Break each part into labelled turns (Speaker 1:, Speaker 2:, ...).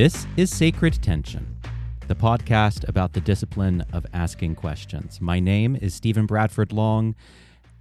Speaker 1: This is Sacred Tension, the podcast about the discipline of asking questions. My name is Stephen Bradford Long,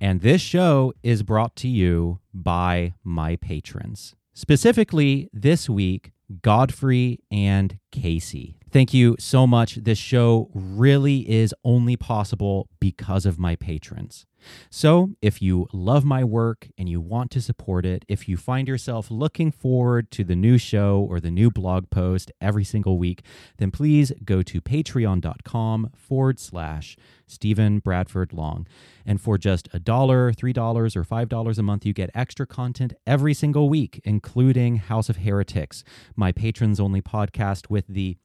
Speaker 1: and this show is brought to you by my patrons. Specifically, this week, Godfrey and Casey. Thank you so much. This show really is only possible because of my patrons. So, if you love my work and you want to support it, if you find yourself looking forward to the new show or the new blog post every single week, then please go to patreon.com forward slash Stephen Bradford Long. And for just a dollar, three dollars, or five dollars a month, you get extra content every single week, including House of Heretics, my patrons only podcast with the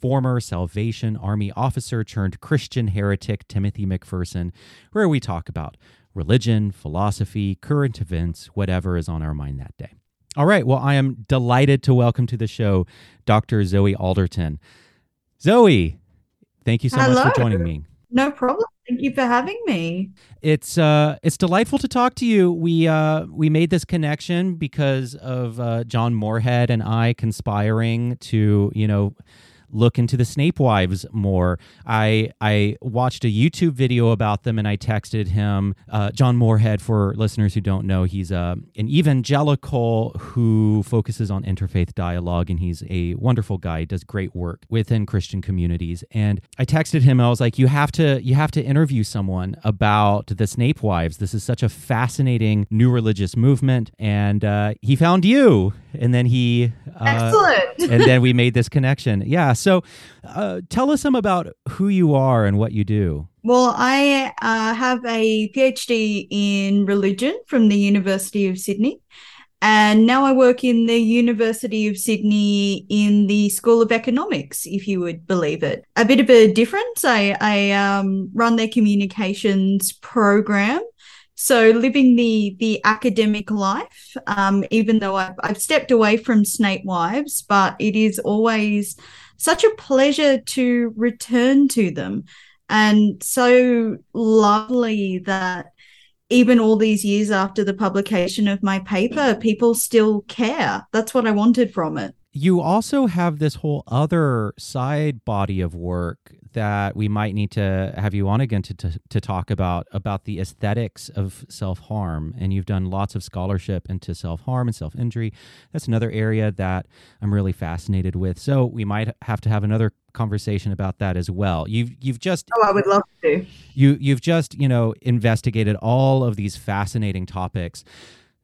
Speaker 1: former Salvation Army officer turned Christian heretic Timothy McPherson, where we talk about religion, philosophy, current events, whatever is on our mind that day. All right, well, I am delighted to welcome to the show Dr. Zoe Alderton. Zoe, thank you so
Speaker 2: Hello.
Speaker 1: much for joining me.
Speaker 2: No problem. Thank you for having me.
Speaker 1: It's uh it's delightful to talk to you. We uh we made this connection because of uh John Moorhead and I conspiring to, you know, look into the Snape wives more. I I watched a YouTube video about them and I texted him. Uh, John Moorhead, for listeners who don't know, he's uh, an evangelical who focuses on interfaith dialogue and he's a wonderful guy. He does great work within Christian communities. And I texted him. I was like, you have to you have to interview someone about the Snape wives. This is such a fascinating new religious movement. And uh, he found you. And then he uh,
Speaker 2: Excellent.
Speaker 1: and then we made this connection. Yeah. So uh, tell us some about who you are and what you do.
Speaker 2: well, I uh, have a PhD in religion from the University of Sydney. And now I work in the University of Sydney in the School of Economics, if you would believe it. A bit of a difference. I, I um, run their communications program. So living the the academic life, um, even though I've, I've stepped away from Snape Wives, but it is always such a pleasure to return to them, and so lovely that even all these years after the publication of my paper, people still care. That's what I wanted from it.
Speaker 1: You also have this whole other side body of work that we might need to have you on again to, to, to talk about about the aesthetics of self-harm. And you've done lots of scholarship into self-harm and self-injury. That's another area that i'm really fascinated with. So we might have to have another conversation about that as well. You've you've just
Speaker 2: Oh, I would love to.
Speaker 1: you you've just you know investigated all of these fascinating topics.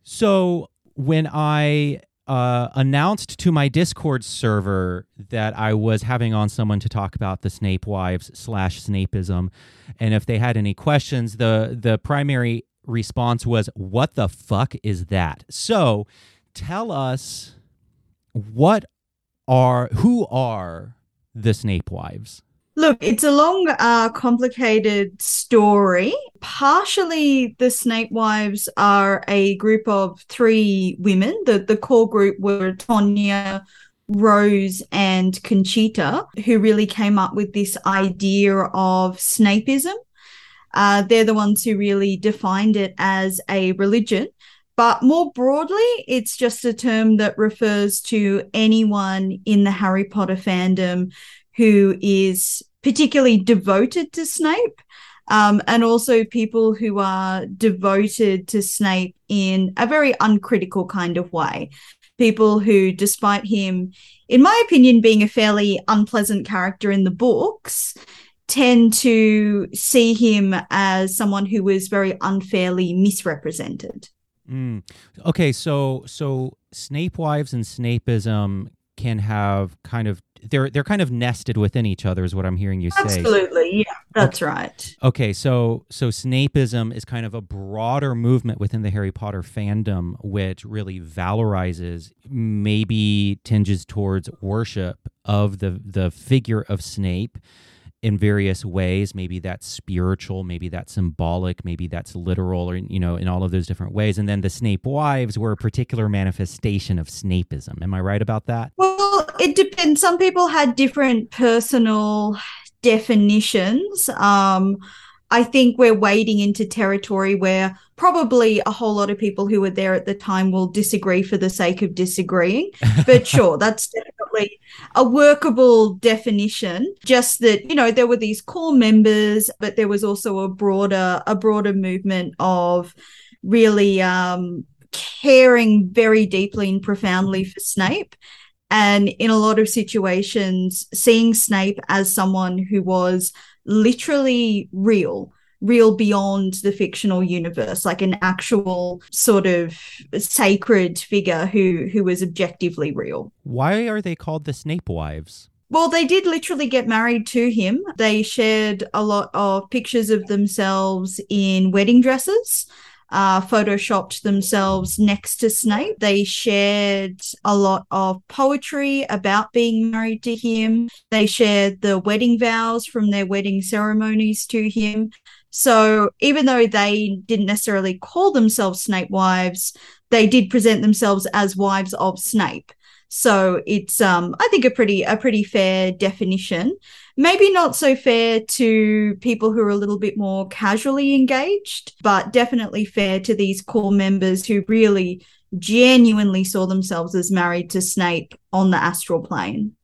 Speaker 1: So when i uh, announced to my discord server that i was having on someone to talk about the snape wives slash snapeism and if they had any questions the the primary response was what the fuck is that? So tell us what are who are the snape wives
Speaker 2: Look, it's a long, uh, complicated story. Partially, the Snape Wives are a group of three women. The, the core group were Tonya, Rose, and Conchita, who really came up with this idea of Snapeism. Uh, they're the ones who really defined it as a religion. But more broadly, it's just a term that refers to anyone in the Harry Potter fandom who is particularly devoted to Snape, um, and also people who are devoted to Snape in a very uncritical kind of way. People who, despite him, in my opinion, being a fairly unpleasant character in the books, tend to see him as someone who was very unfairly misrepresented.
Speaker 1: Mm. Okay, so so Snape wives and Snapeism can have kind of they're they're kind of nested within each other is what I'm hearing you say.
Speaker 2: Absolutely, yeah, that's right.
Speaker 1: Okay, so so Snapeism is kind of a broader movement within the Harry Potter fandom, which really valorizes, maybe tinges towards worship of the the figure of Snape in various ways. Maybe that's spiritual, maybe that's symbolic, maybe that's literal, or you know, in all of those different ways. And then the Snape wives were a particular manifestation of Snapeism. Am I right about that?
Speaker 2: Well, it depends. Some people had different personal definitions. Um, I think we're wading into territory where probably a whole lot of people who were there at the time will disagree for the sake of disagreeing. But sure, that's definitely a workable definition. Just that, you know, there were these core members, but there was also a broader, a broader movement of really um, caring very deeply and profoundly for Snape. And in a lot of situations, seeing Snape as someone who was literally real real beyond the fictional universe like an actual sort of sacred figure who who was objectively real.
Speaker 1: Why are they called the snape wives?
Speaker 2: Well, they did literally get married to him. They shared a lot of pictures of themselves in wedding dresses uh, photoshopped themselves next to Snape. They shared a lot of poetry about being married to him. They shared the wedding vows from their wedding ceremonies to him. So even though they didn't necessarily call themselves Snape wives, they did present themselves as wives of Snape. So it's um I think a pretty a pretty fair definition. Maybe not so fair to people who are a little bit more casually engaged, but definitely fair to these core members who really genuinely saw themselves as married to Snape on the astral plane.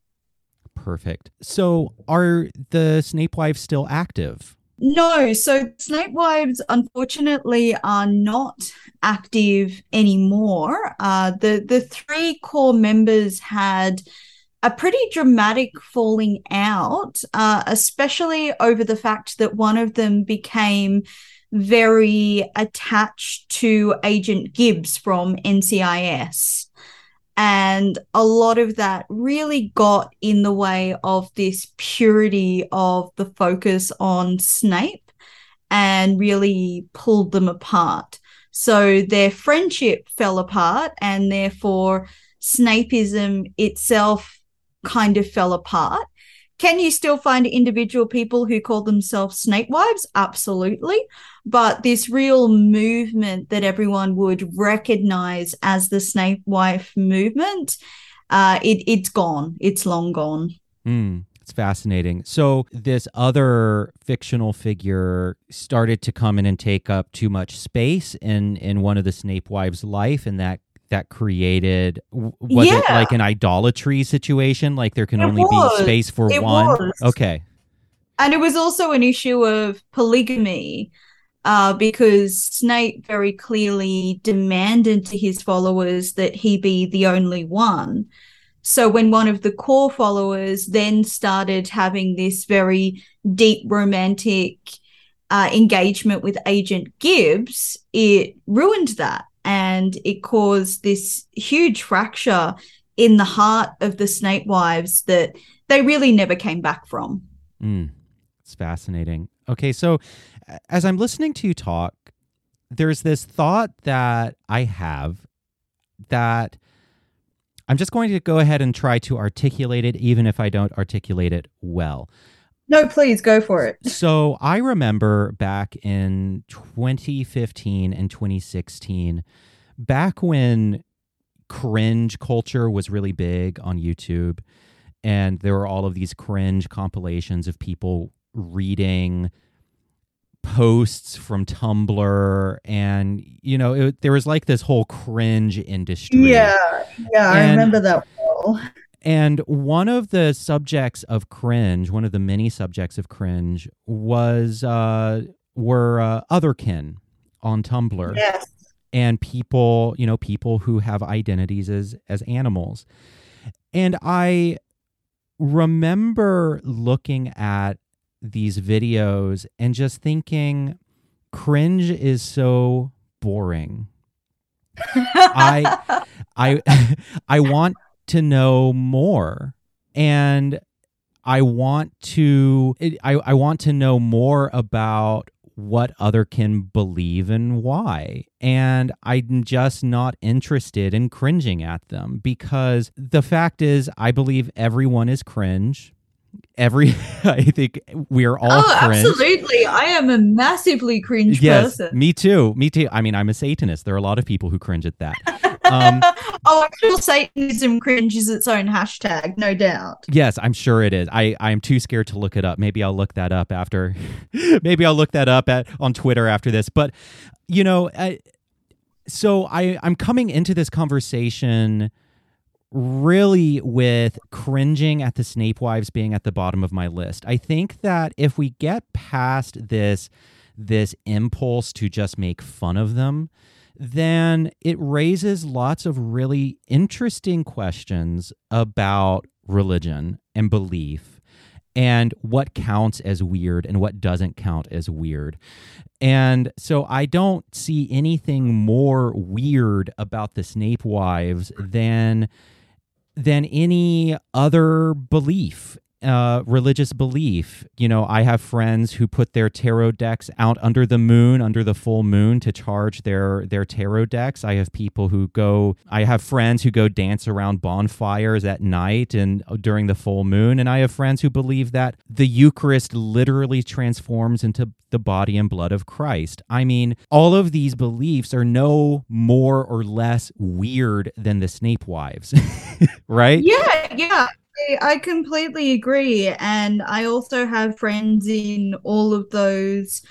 Speaker 1: Perfect. So are the Snape wives still active?
Speaker 2: No, so Snape Wives unfortunately are not active anymore. Uh, the the three core members had a pretty dramatic falling out, uh, especially over the fact that one of them became very attached to Agent Gibbs from NCIS. And a lot of that really got in the way of this purity of the focus on Snape and really pulled them apart. So their friendship fell apart, and therefore, Snapeism itself kind of fell apart. Can you still find individual people who call themselves Snape wives? Absolutely. But this real movement that everyone would recognize as the Snape wife movement, uh, it, it's gone. It's long gone.
Speaker 1: Mm, it's fascinating. So, this other fictional figure started to come in and take up too much space in, in one of the Snape wives' life, and that that created was yeah. it like an idolatry situation like there can it only was. be space for it one was. okay
Speaker 2: and it was also an issue of polygamy uh, because Snape very clearly demanded to his followers that he be the only one. So when one of the core followers then started having this very deep romantic uh, engagement with Agent Gibbs, it ruined that and it caused this huge fracture in the heart of the snape wives that they really never came back from.
Speaker 1: Mm, it's fascinating. Okay, so as I'm listening to you talk, there's this thought that I have that I'm just going to go ahead and try to articulate it, even if I don't articulate it well.
Speaker 2: No, please go for it.
Speaker 1: So I remember back in 2015 and 2016, back when cringe culture was really big on YouTube, and there were all of these cringe compilations of people reading posts from Tumblr, and you know, it, there was like this whole cringe industry.
Speaker 2: Yeah, yeah, and, I remember that. Well.
Speaker 1: And one of the subjects of cringe, one of the many subjects of cringe, was uh, were uh, otherkin on Tumblr.
Speaker 2: Yes.
Speaker 1: And people, you know, people who have identities as as animals. And I remember looking at these videos and just thinking cringe is so boring. I I I want to know more. And I want to I, I want to know more about what otherkin believe and why. And I'm just not interested in cringing at them because the fact is I believe everyone is cringe. Every i think we're all oh cringe.
Speaker 2: absolutely. I am a massively cringe
Speaker 1: yes,
Speaker 2: person.
Speaker 1: me too. Me too. I mean i'm a satanist. There are a lot of people who cringe at that Um,
Speaker 2: oh, I'm Satanism cringe is its own hashtag, no doubt.
Speaker 1: Yes, I'm sure it is. I I'm too scared to look it up. Maybe I'll look that up after. maybe I'll look that up at on Twitter after this. But you know, I, so I I'm coming into this conversation really with cringing at the Snape wives being at the bottom of my list. I think that if we get past this this impulse to just make fun of them, then it raises lots of really interesting questions about religion and belief and what counts as weird and what doesn't count as weird. And so I don't see anything more weird about the Snape wives than than any other belief uh, religious belief. You know, I have friends who put their tarot decks out under the moon, under the full moon, to charge their their tarot decks. I have people who go. I have friends who go dance around bonfires at night and uh, during the full moon, and I have friends who believe that the Eucharist literally transforms into the body and blood of Christ. I mean, all of these beliefs are no more or less weird than the Snape wives, right?
Speaker 2: Yeah, yeah. I completely agree. And I also have friends in all of those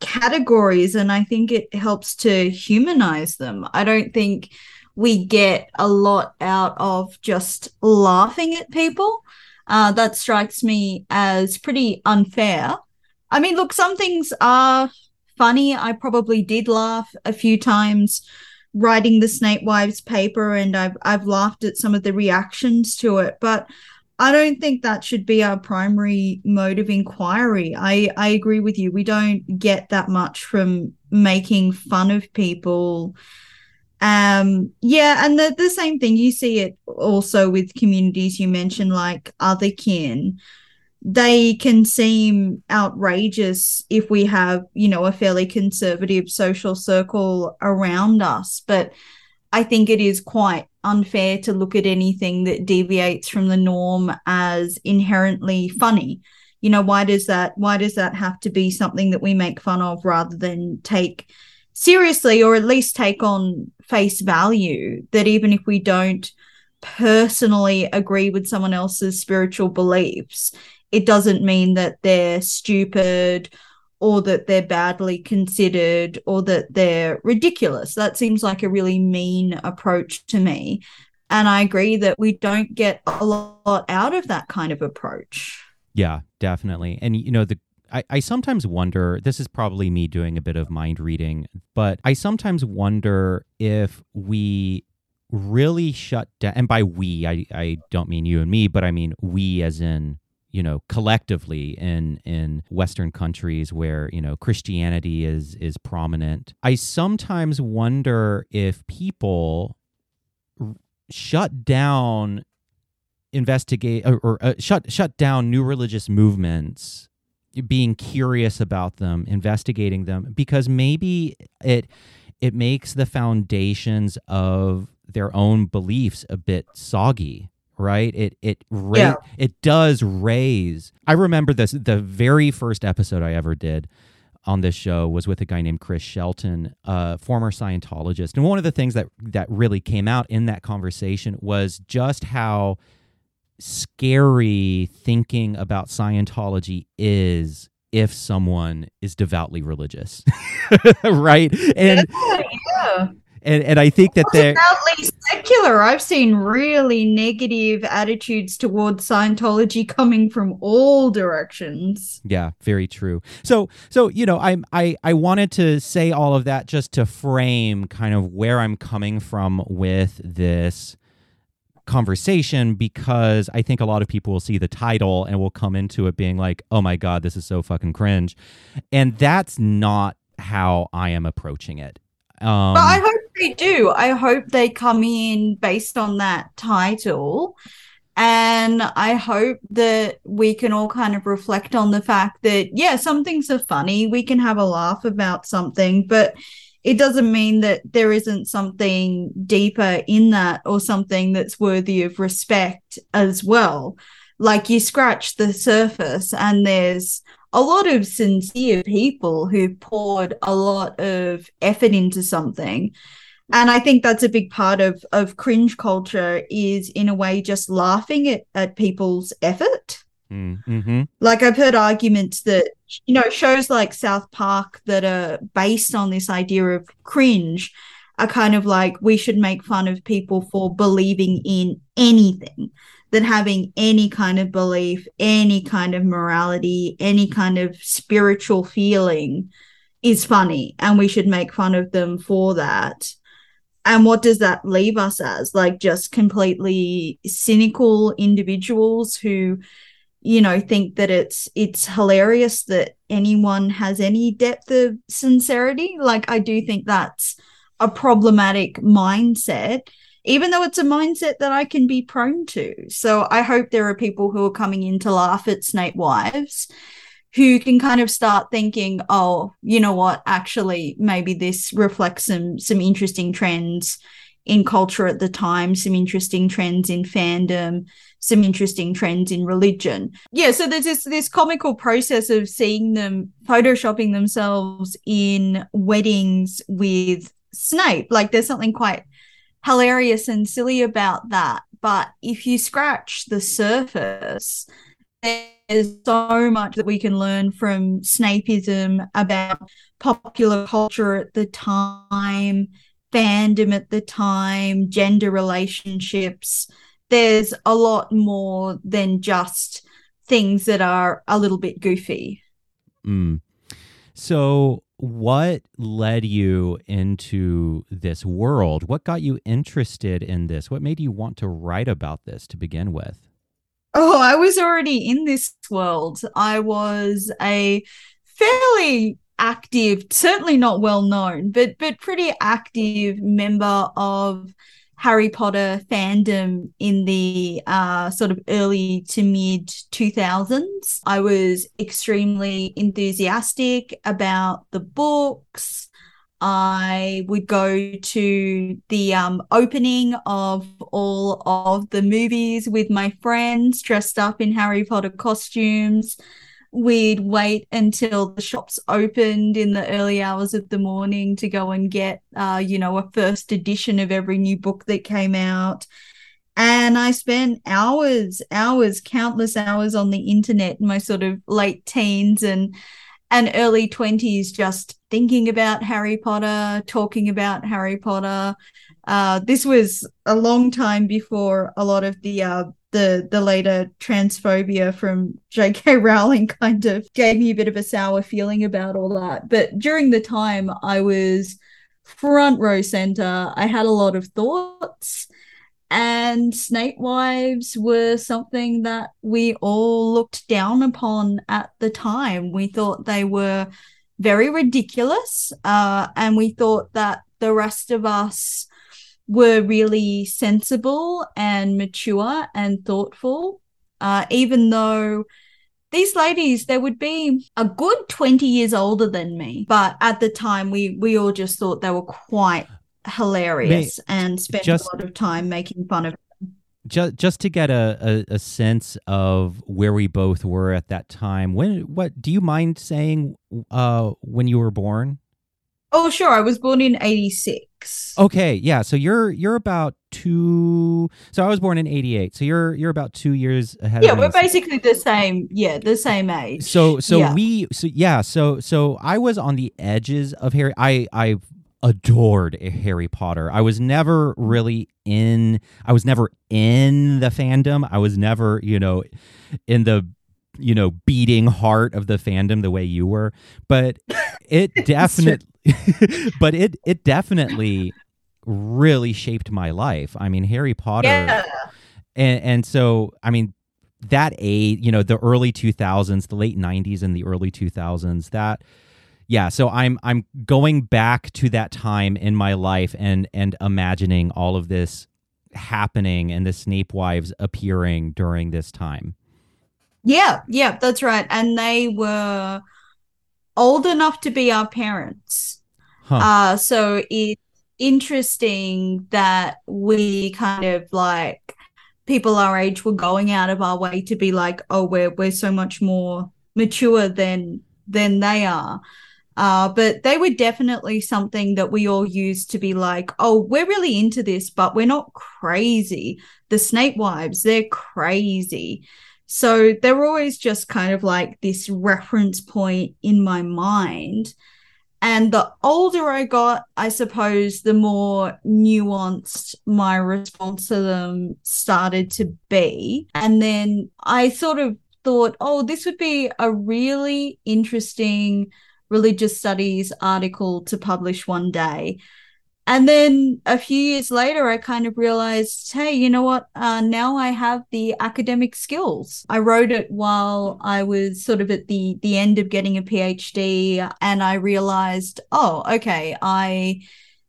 Speaker 2: categories, and I think it helps to humanize them. I don't think we get a lot out of just laughing at people. Uh, that strikes me as pretty unfair. I mean, look, some things are funny. I probably did laugh a few times writing the Snape Wives paper and I've I've laughed at some of the reactions to it, but I don't think that should be our primary mode of inquiry. I I agree with you. We don't get that much from making fun of people. Um yeah, and the the same thing you see it also with communities you mentioned like other kin they can seem outrageous if we have, you know, a fairly conservative social circle around us. But I think it is quite unfair to look at anything that deviates from the norm as inherently funny. You know, why does that why does that have to be something that we make fun of rather than take seriously or at least take on face value that even if we don't personally agree with someone else's spiritual beliefs it doesn't mean that they're stupid or that they're badly considered or that they're ridiculous. That seems like a really mean approach to me. And I agree that we don't get a lot out of that kind of approach.
Speaker 1: Yeah, definitely. And, you know, the I, I sometimes wonder this is probably me doing a bit of mind reading, but I sometimes wonder if we really shut down and by we I, I don't mean you and me, but I mean we as in you know collectively in in western countries where you know christianity is is prominent. I sometimes wonder if people r- shut down investigate or, or uh, shut shut down new religious movements being curious about them investigating them because maybe it it makes the foundations of their own beliefs a bit soggy right? It it ra- yeah. it does raise i remember this the very first episode i ever did on this show was with a guy named chris shelton a former scientologist. And one of the things that that really came out in that conversation was just how scary thinking about scientology is if someone is devoutly religious right? And
Speaker 2: yeah, yeah
Speaker 1: and and I think that they're
Speaker 2: secular. I've seen really negative attitudes towards Scientology coming from all directions.
Speaker 1: Yeah, very true. So so you know, I'm I I wanted to say all of that just to frame kind of where I'm coming from with this conversation because I think a lot of people will see the title and will come into it being like, "Oh my god, this is so fucking cringe." And that's not how I am approaching it.
Speaker 2: Um, but I hope they do. I hope they come in based on that title. And I hope that we can all kind of reflect on the fact that, yeah, some things are funny. We can have a laugh about something, but it doesn't mean that there isn't something deeper in that or something that's worthy of respect as well. Like you scratch the surface and there's a lot of sincere people who poured a lot of effort into something. And i think that's a big part of of cringe culture is in a way just laughing at, at people's effort.
Speaker 1: Mm-hmm.
Speaker 2: like i've heard arguments that you know shows like south park that are based on this idea of cringe are kind of like we should make fun of people for believing in anything that having any kind of belief any kind of morality any kind of spiritual feeling is funny and we should make fun of them for that. And what does that leave us as? Like just completely cynical individuals who you know think that it's it's hilarious that anyone has any depth of sincerity. Like i do think that's a problematic mindset even though it's a mindset that i can be prone to so i hope there are people who are coming in to laugh at snape wives who can kind of start thinking oh you know what actually maybe this reflects some some interesting trends in culture at the time some interesting trends in fandom some interesting trends in religion. Yeah, so there's this this comical process of seeing them photoshopping themselves in weddings with Snape. Like there's something quite hilarious and silly about that. But if you scratch the surface, there's so much that we can learn from Snapeism about popular culture at the time, fandom at the time, gender relationships there's a lot more than just things that are a little bit goofy.
Speaker 1: Mm. So, what led you into this world? What got you interested in this? What made you want to write about this to begin with?
Speaker 2: Oh, I was already in this world. I was a fairly active, certainly not well known, but but pretty active member of Harry Potter fandom in the uh, sort of early to mid 2000s. I was extremely enthusiastic about the books. I would go to the um, opening of all of the movies with my friends dressed up in Harry Potter costumes we'd wait until the shops opened in the early hours of the morning to go and get uh, you know a first edition of every new book that came out. And i spent hours hours countless hours on the internet in my sort of late teens and and early 20s just thinking about harry potter talking about harry potter. Uh, this was a long time before a lot of the uh, the the later transphobia from J.K. Rowling kind of gave me a bit of a sour feeling about all that. But during the time, I was front row center. I had a lot of thoughts, and snape wives were something that we all looked down upon at the time. We thought they were very ridiculous, uh, and we thought that the rest of us were really sensible and mature and thoughtful, uh, even though these ladies they would be a good 20 years older than me but at the time we we all just thought they were quite hilarious May, and spent just, a lot of time making fun of them.
Speaker 1: just just to get a, a, a sense of where we both were at that time when what do you mind saying uh when you were born
Speaker 2: Oh, sure. I was born in 86.
Speaker 1: Okay, yeah. So you're you're about two. So I was born in 88. So you're you're about two years ahead.
Speaker 2: Yeah, we're basically the same. Yeah, the same age.
Speaker 1: So so yeah. we so yeah. So so I was on the edges of Harry. I I adored Harry Potter. I was never really in. I was never in the fandom. I was never you know in the you know beating heart of the fandom the way you were but it definitely but it it definitely really shaped my life. I mean, Harry Potter,
Speaker 2: yeah.
Speaker 1: and and so I mean that age, you know, the early two thousands, the late nineties, and the early two thousands. That yeah, so I'm I'm going back to that time in my life and and imagining all of this happening and the Snape wives appearing during this time.
Speaker 2: Yeah, yeah, that's right. And they were old enough to be our parents. Huh. Uh, so it's interesting that we kind of like people our age were going out of our way to be like, oh, we're we're so much more mature than than they are. Uh, but they were definitely something that we all used to be like, oh, we're really into this, but we're not crazy. The Snape wives, they're crazy. So they were always just kind of like this reference point in my mind. And the older I got, I suppose, the more nuanced my response to them started to be. And then I sort of thought, oh, this would be a really interesting religious studies article to publish one day. And then a few years later, I kind of realized, hey, you know what? Uh, now I have the academic skills. I wrote it while I was sort of at the the end of getting a PhD, and I realized, oh, okay, I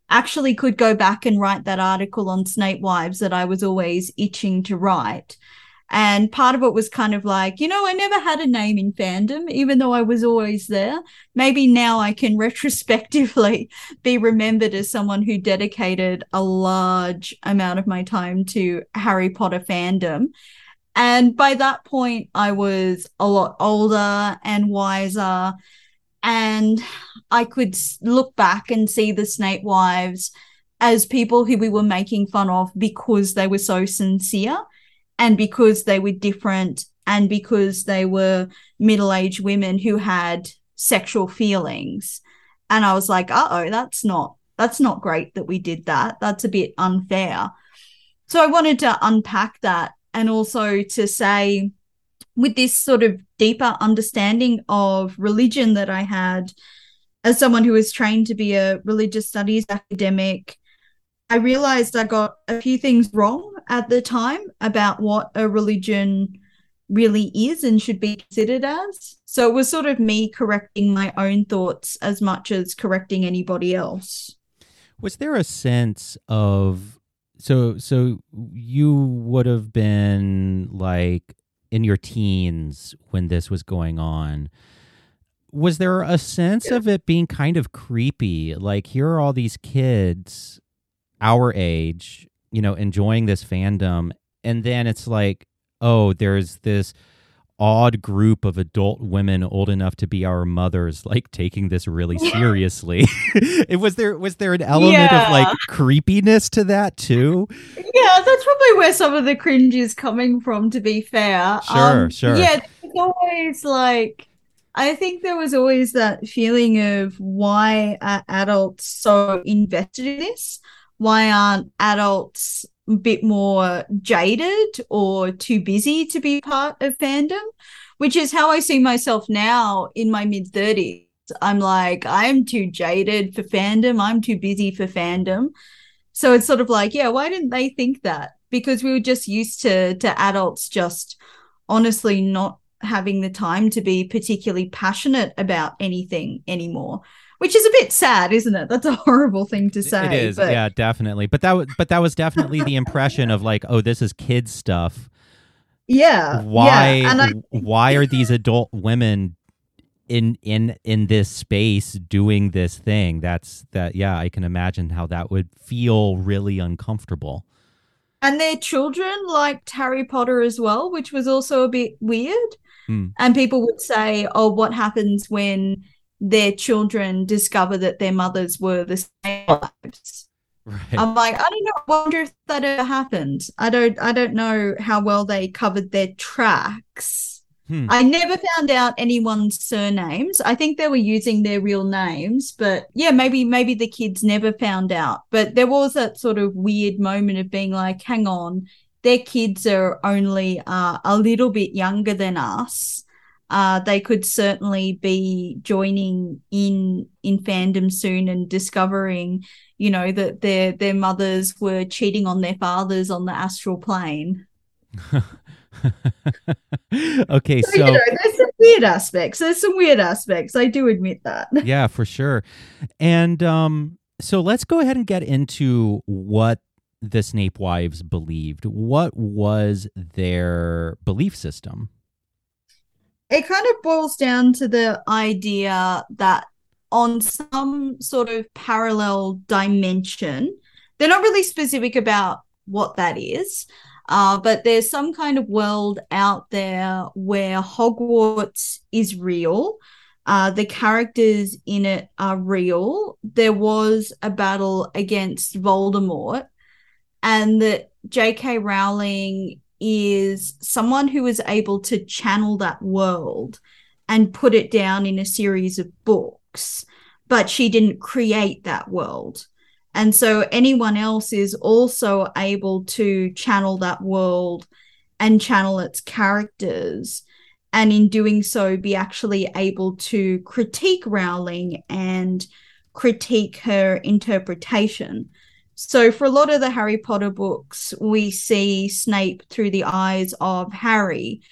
Speaker 2: actually could go back and write that article on Snape wives that I was always itching to write. And part of it was kind of like, you know, I never had a name in fandom, even though I was always there. Maybe now I can retrospectively be remembered as someone who dedicated a large amount of my time to Harry Potter fandom. And by that point, I was a lot older and wiser. And I could look back and see the Snape wives as people who we were making fun of because they were so sincere and because they were different and because they were middle-aged women who had sexual feelings. And i was like uh-oh that's not that's not great that we did that. That's a bit unfair. So i wanted to unpack that and also to say with this sort of deeper understanding of religion that i had as someone who was trained to be a religious studies academic I realized I got a few things wrong at the time about what a religion really is and should be considered as. So it was sort of me correcting my own thoughts as much as correcting anybody else.
Speaker 1: Was there a sense of so so you would have been like in your teens when this was going on was there a sense yeah. of it being kind of creepy like here are all these kids our age, you know, enjoying this fandom, and then it's like, oh, there's this odd group of adult women old enough to be our mothers like taking this really seriously. It was there was there an element yeah. of like creepiness to that too?
Speaker 2: Yeah that's probably where some of the cringe is coming from to be fair.
Speaker 1: Sure um, sure.
Speaker 2: yeah it's always like I think there was always that feeling of why are adults so invested in this? Why aren't adults a bit more jaded or too busy to be part of fandom? Which is how I see myself now in my mid 30s. I'm like, I'm too jaded for fandom. I'm too busy for fandom. So it's sort of like, yeah, why didn't they think that? Because we were just used to to adults just honestly not having the time to be particularly passionate about anything anymore which is a bit sad, isn't it? That's a horrible thing to say.
Speaker 1: It is, but... yeah, definitely. But that, was, but that was definitely the impression of like, oh, this is kids stuff.
Speaker 2: Yeah.
Speaker 1: Why?
Speaker 2: Yeah.
Speaker 1: I... why are these adult women in in in this space doing this thing? That's that. Yeah, I can imagine how that would feel really uncomfortable.
Speaker 2: And their children liked Harry Potter as well, which was also a bit weird.
Speaker 1: Hmm.
Speaker 2: And people would say, "Oh, what happens when?" Their children discover that their mothers were the Snape wives. Right. I'm like, I don't know. I wonder if that ever happened. I don't. I don't know how well they covered their tracks.
Speaker 1: Hmm.
Speaker 2: I never found out anyone's surnames. I think they were using their real names, but yeah, maybe maybe the kids never found out. But there was that sort of weird moment of being like, hang on, their kids are only uh, a little bit younger than us uh, they could certainly be joining in in fandom soon and discovering, you know, that their their mothers were cheating on their fathers on the astral plane.
Speaker 1: okay, so,
Speaker 2: so you know, there's some weird aspects. There's some weird aspects. I do admit that.
Speaker 1: yeah, for sure. And um, so let's go ahead and get into what the Snape wives believed. What was their belief system?
Speaker 2: It kind of boils down to the idea that on some sort of parallel dimension, they're not really specific about what that is, uh, but there's some kind of world out there where Hogwarts is real. Uh, the characters in it are real. There was a battle against Voldemort, and that J.K. Rowling is someone who was able to channel that world and put it down in a series of books, but she didn't create that world. And so anyone else is also able to channel that world and channel its characters. And in doing so, be actually able to critique Rowling and critique her interpretation. So, for a lot of the Harry Potter books, we see Snape through the eyes of Harry.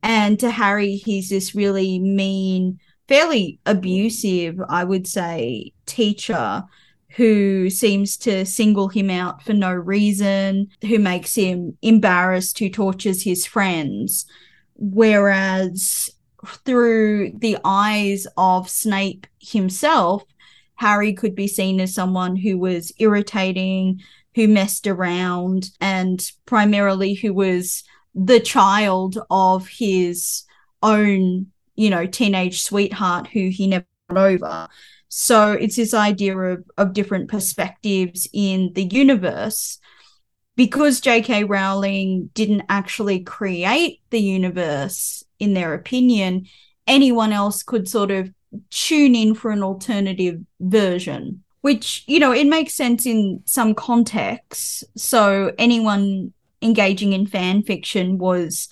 Speaker 2: And to Harry, he's this really mean, fairly abusive, I would say, teacher who seems to single him out for no reason, who makes him embarrassed, who tortures his friends. Whereas through the eyes of Snape himself, Harry could be seen as someone who was irritating, who messed around, and primarily who was the child of his own, you know, teenage sweetheart who he never got over. So it's this idea of, of different perspectives in the universe. Because J.K. Rowling didn't actually create the universe, in their opinion, anyone else could sort of tune in for an alternative version, which, you know, it makes sense in some contexts. So anyone engaging in fan fiction was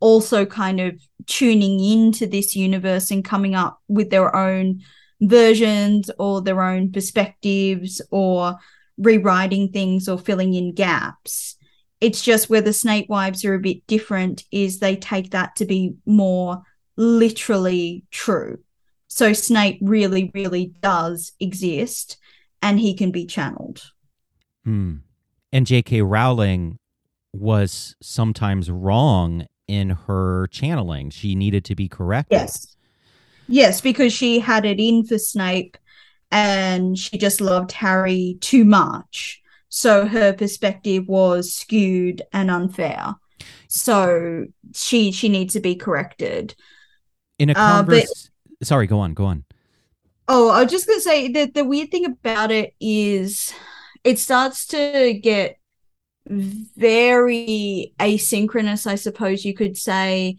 Speaker 2: also kind of tuning into this universe and coming up with their own versions or their own perspectives or rewriting things or filling in gaps. It's just where the Snape wives are a bit different is they take that to be more literally true. So Snape really, really does exist and he can be channeled.
Speaker 1: Hmm. And J.K. Rowling was sometimes wrong in her channeling. She needed to be corrected.
Speaker 2: Yes. Yes, because she had it in for Snape and she just loved Harry too much. So her perspective was skewed and unfair. So she she needs to be corrected.
Speaker 1: In a converse, uh, but, sorry, go on, go on.
Speaker 2: Oh, I was just gonna say that the weird thing about it is it starts to get very asynchronous, I suppose you could say.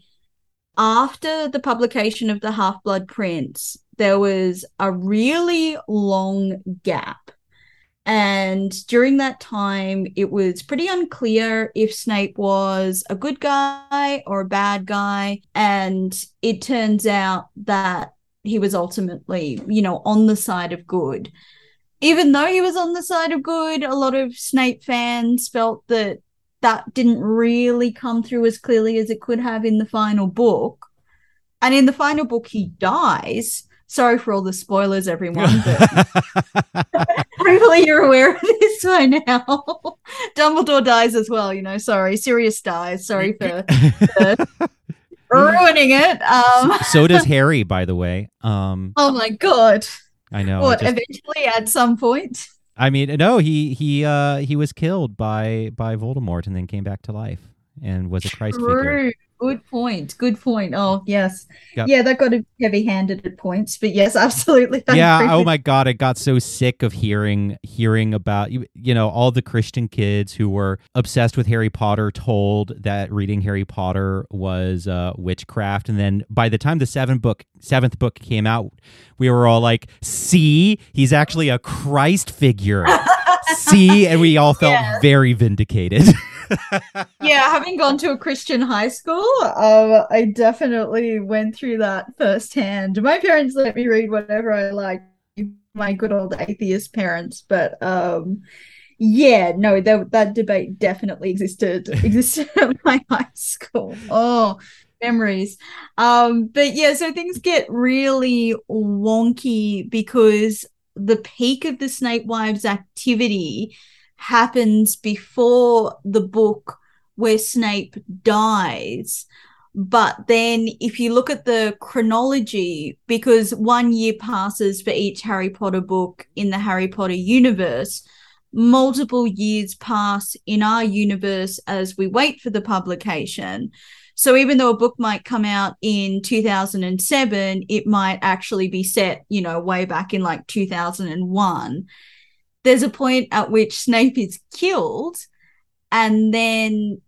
Speaker 2: After the publication of the Half Blood Prince, there was a really long gap. And during that time, it was pretty unclear if Snape was a good guy or a bad guy. And it turns out that he was ultimately, you know, on the side of good even though he was on the side of good, a lot of Snape fans felt that that didn't really come through as clearly as it could have in the final book. And in the final book, he dies. Sorry for all the spoilers, everyone, but hopefully you're aware of this by now. Dumbledore dies as well, you know. Sorry, Sirius dies. Sorry for, for ruining it. Um,
Speaker 1: so does Harry, by the way. Um,
Speaker 2: oh my god.
Speaker 1: I know.
Speaker 2: What just, eventually at some point?
Speaker 1: I mean, no, he he uh he was killed by by Voldemort and then came back to life and was a Christ True. figure.
Speaker 2: Good point. Good point. Oh, yes. Yep. Yeah, that got heavy handed at points, but yes, absolutely.
Speaker 1: yeah. Oh my God. I got so sick of hearing, hearing about, you, you know, all the Christian kids who were obsessed with Harry Potter told that reading Harry Potter was uh, witchcraft. And then by the time the seventh book, seventh book came out, we were all like, see, he's actually a Christ figure. see. And we all felt yeah. very vindicated.
Speaker 2: yeah, having gone to a Christian high school, um, I definitely went through that firsthand. My parents let me read whatever I liked, my good old atheist parents, but um, yeah, no, that that debate definitely existed existed at my high school. Oh, memories. Um, but yeah, so things get really wonky because the peak of the Snape Wives activity happens before the book where Snape dies. But then, if you look at the chronology, because one year passes for each Harry Potter book in the Harry Potter universe, multiple years pass in our universe as we wait for the publication. So even though a book might come out in 2007, it might actually be set, you know, way back in like 2001. There's a point at which Snape is killed, and then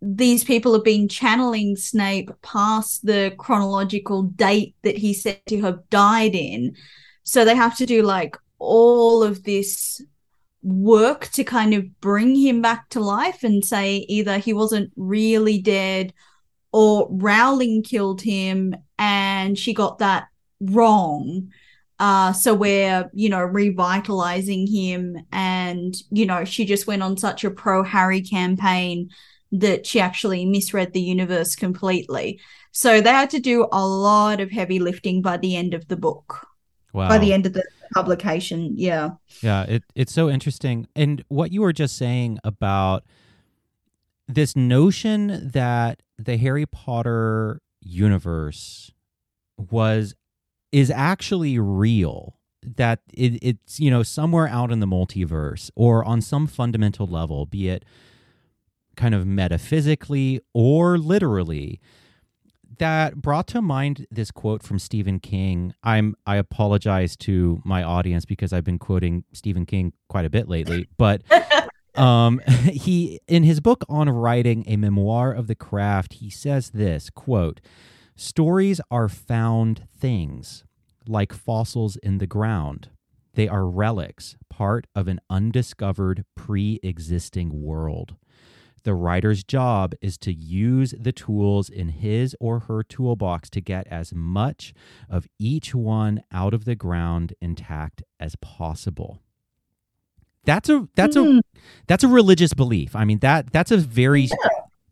Speaker 2: these people have been channeling Snape past the chronological date that he said to have died in. So they have to do like all of this work to kind of bring him back to life and say either he wasn't really dead or Rowling killed him and she got that wrong. Uh, so we're, you know, revitalizing him. And, you know, she just went on such a pro Harry campaign that she actually misread the universe completely. So they had to do a lot of heavy lifting by the end of the book.
Speaker 1: Wow.
Speaker 2: By the end of the publication. Yeah.
Speaker 1: Yeah. It, it's so interesting. And what you were just saying about this notion that the Harry Potter universe was is actually real that it, it's you know somewhere out in the multiverse or on some fundamental level be it kind of metaphysically or literally that brought to mind this quote from Stephen King. I'm I apologize to my audience because I've been quoting Stephen King quite a bit lately, but um, he in his book on writing a memoir of the craft, he says this quote: "Stories are found things, like fossils in the ground. They are relics, part of an undiscovered pre-existing world." The writer's job is to use the tools in his or her toolbox to get as much of each one out of the ground intact as possible that's a that's mm. a hmm. that's a religious belief i mean that that's a very yeah.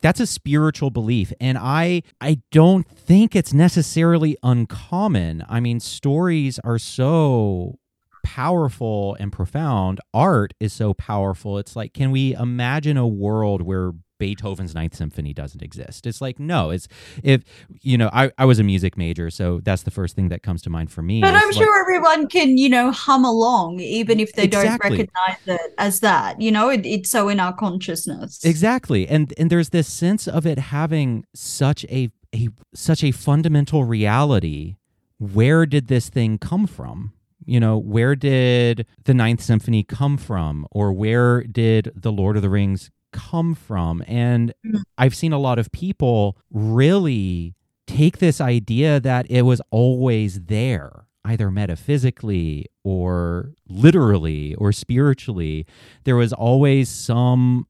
Speaker 1: that's a spiritual belief and i i don't think it's necessarily uncommon i mean stories are so powerful and profound art is so powerful it's like can we imagine a world where Beethoven's Ninth Symphony doesn't exist. It's like no, it's if you know I, I was a music major, so that's the first thing that comes to mind for me.
Speaker 2: But I'm like, sure everyone can you know hum along even if they exactly. don't recognize it as that. You know, it, it's so in our consciousness.
Speaker 1: Exactly, and and there's this sense of it having such a a such a fundamental reality. Where did this thing come from? you know, where did the Ninth Symphony come from? Or where did the Lord of the Rings come from? And mm-hmm. I've seen a lot of people really take this idea that it was always there, either metaphysically or literally or spiritually. There was always some,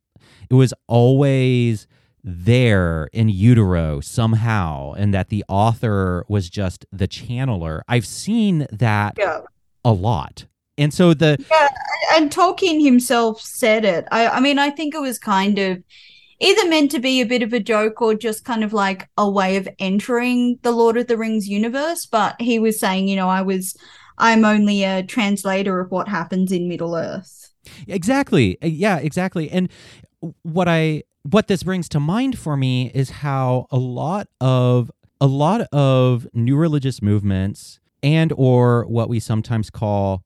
Speaker 1: it was always there in utero somehow and that the author was just the channeler i've seen that yeah. a lot and so the
Speaker 2: yeah, and Tolkien himself said it. I, I mean, I think it was kind of either meant to be a bit of a joke or just kind of like a way of entering the Lord of the Rings universe. But he was saying, you know, I was, I'm only a translator of what happens in Middle Earth.
Speaker 1: Exactly. Uh, yeah, exactly. And what I, what this brings to mind for me is how a lot of, a lot of new religious movements and or what we sometimes call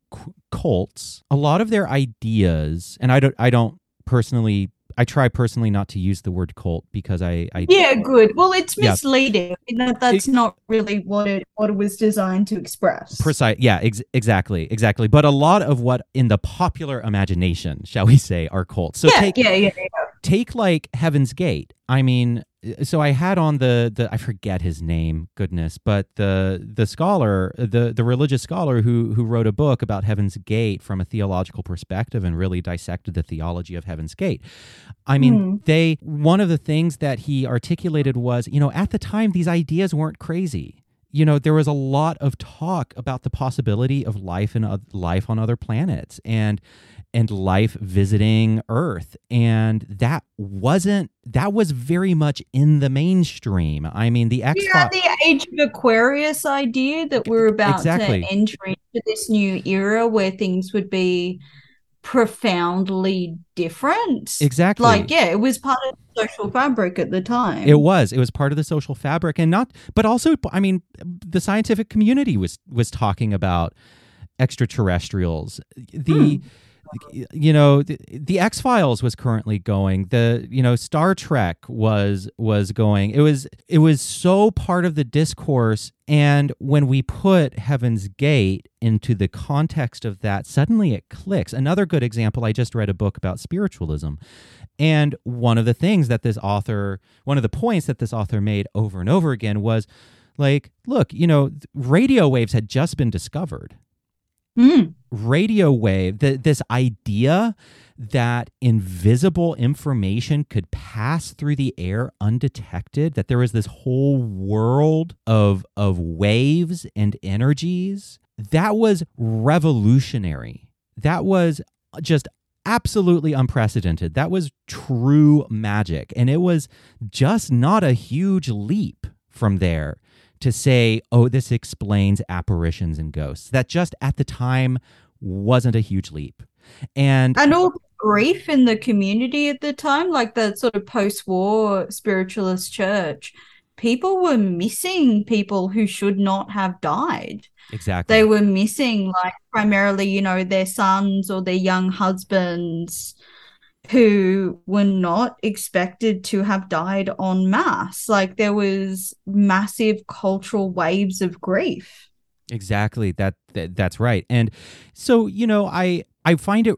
Speaker 1: cults. A lot of their ideas and i don't i don't personally I try personally not to use the word cult because I, I
Speaker 2: yeah good. Well it's misleading. Yeah. that's it, not really what it what it was designed to express.
Speaker 1: Precise yeah ex- exactly exactly. But a lot of what in the popular imagination shall we say are cults. So
Speaker 2: yeah,
Speaker 1: take
Speaker 2: yeah, yeah, yeah.
Speaker 1: take like Heaven's Gate. I mean so I had on the the I forget his name, goodness, but the the scholar, the the religious scholar who who wrote a book about Heaven's Gate from a theological perspective and really dissected the theology of Heaven's Gate. I mean, mm. they one of the things that he articulated was, you know, at the time these ideas weren't crazy you know there was a lot of talk about the possibility of life and uh, life on other planets and and life visiting Earth. And that wasn't, that was very much in the mainstream. I mean, the X
Speaker 2: Yeah, the Age of Aquarius idea that we're about exactly. to enter into this new era where things would be profoundly different.
Speaker 1: Exactly.
Speaker 2: Like, yeah, it was part of the social fabric at the time.
Speaker 1: It was. It was part of the social fabric and not but also I mean, the scientific community was was talking about extraterrestrials. The mm you know the, the X Files was currently going. The you know Star Trek was was going. It was it was so part of the discourse. And when we put Heaven's Gate into the context of that, suddenly it clicks. Another good example. I just read a book about spiritualism, and one of the things that this author, one of the points that this author made over and over again was like, look, you know, radio waves had just been discovered.
Speaker 2: Mm.
Speaker 1: Radio wave, the, this idea that invisible information could pass through the air undetected, that there was this whole world of, of waves and energies, that was revolutionary. That was just absolutely unprecedented. That was true magic. And it was just not a huge leap from there to say, oh, this explains apparitions and ghosts. That just at the time wasn't a huge leap. And
Speaker 2: and all grief in the community at the time, like the sort of post-war spiritualist church, people were missing people who should not have died.
Speaker 1: Exactly.
Speaker 2: They were missing like primarily, you know, their sons or their young husbands who were not expected to have died en masse. Like there was massive cultural waves of grief.
Speaker 1: Exactly. That, that that's right. And so, you know, I I find it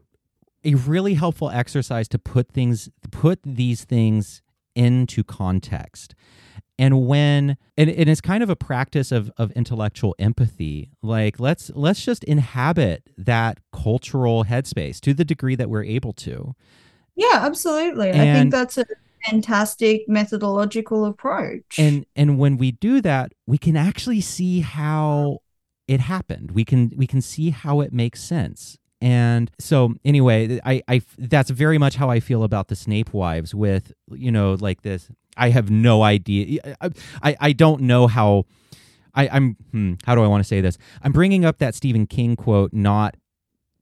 Speaker 1: a really helpful exercise to put things put these things into context. And when and, and it's kind of a practice of of intellectual empathy. Like let's let's just inhabit that cultural headspace to the degree that we're able to
Speaker 2: yeah, absolutely. And, I think that's a fantastic methodological approach.
Speaker 1: And and when we do that, we can actually see how it happened. We can we can see how it makes sense. And so anyway, I I that's very much how I feel about the Snape wives with, you know, like this I have no idea. I I, I don't know how I, I'm hmm, how do I want to say this? I'm bringing up that Stephen King quote not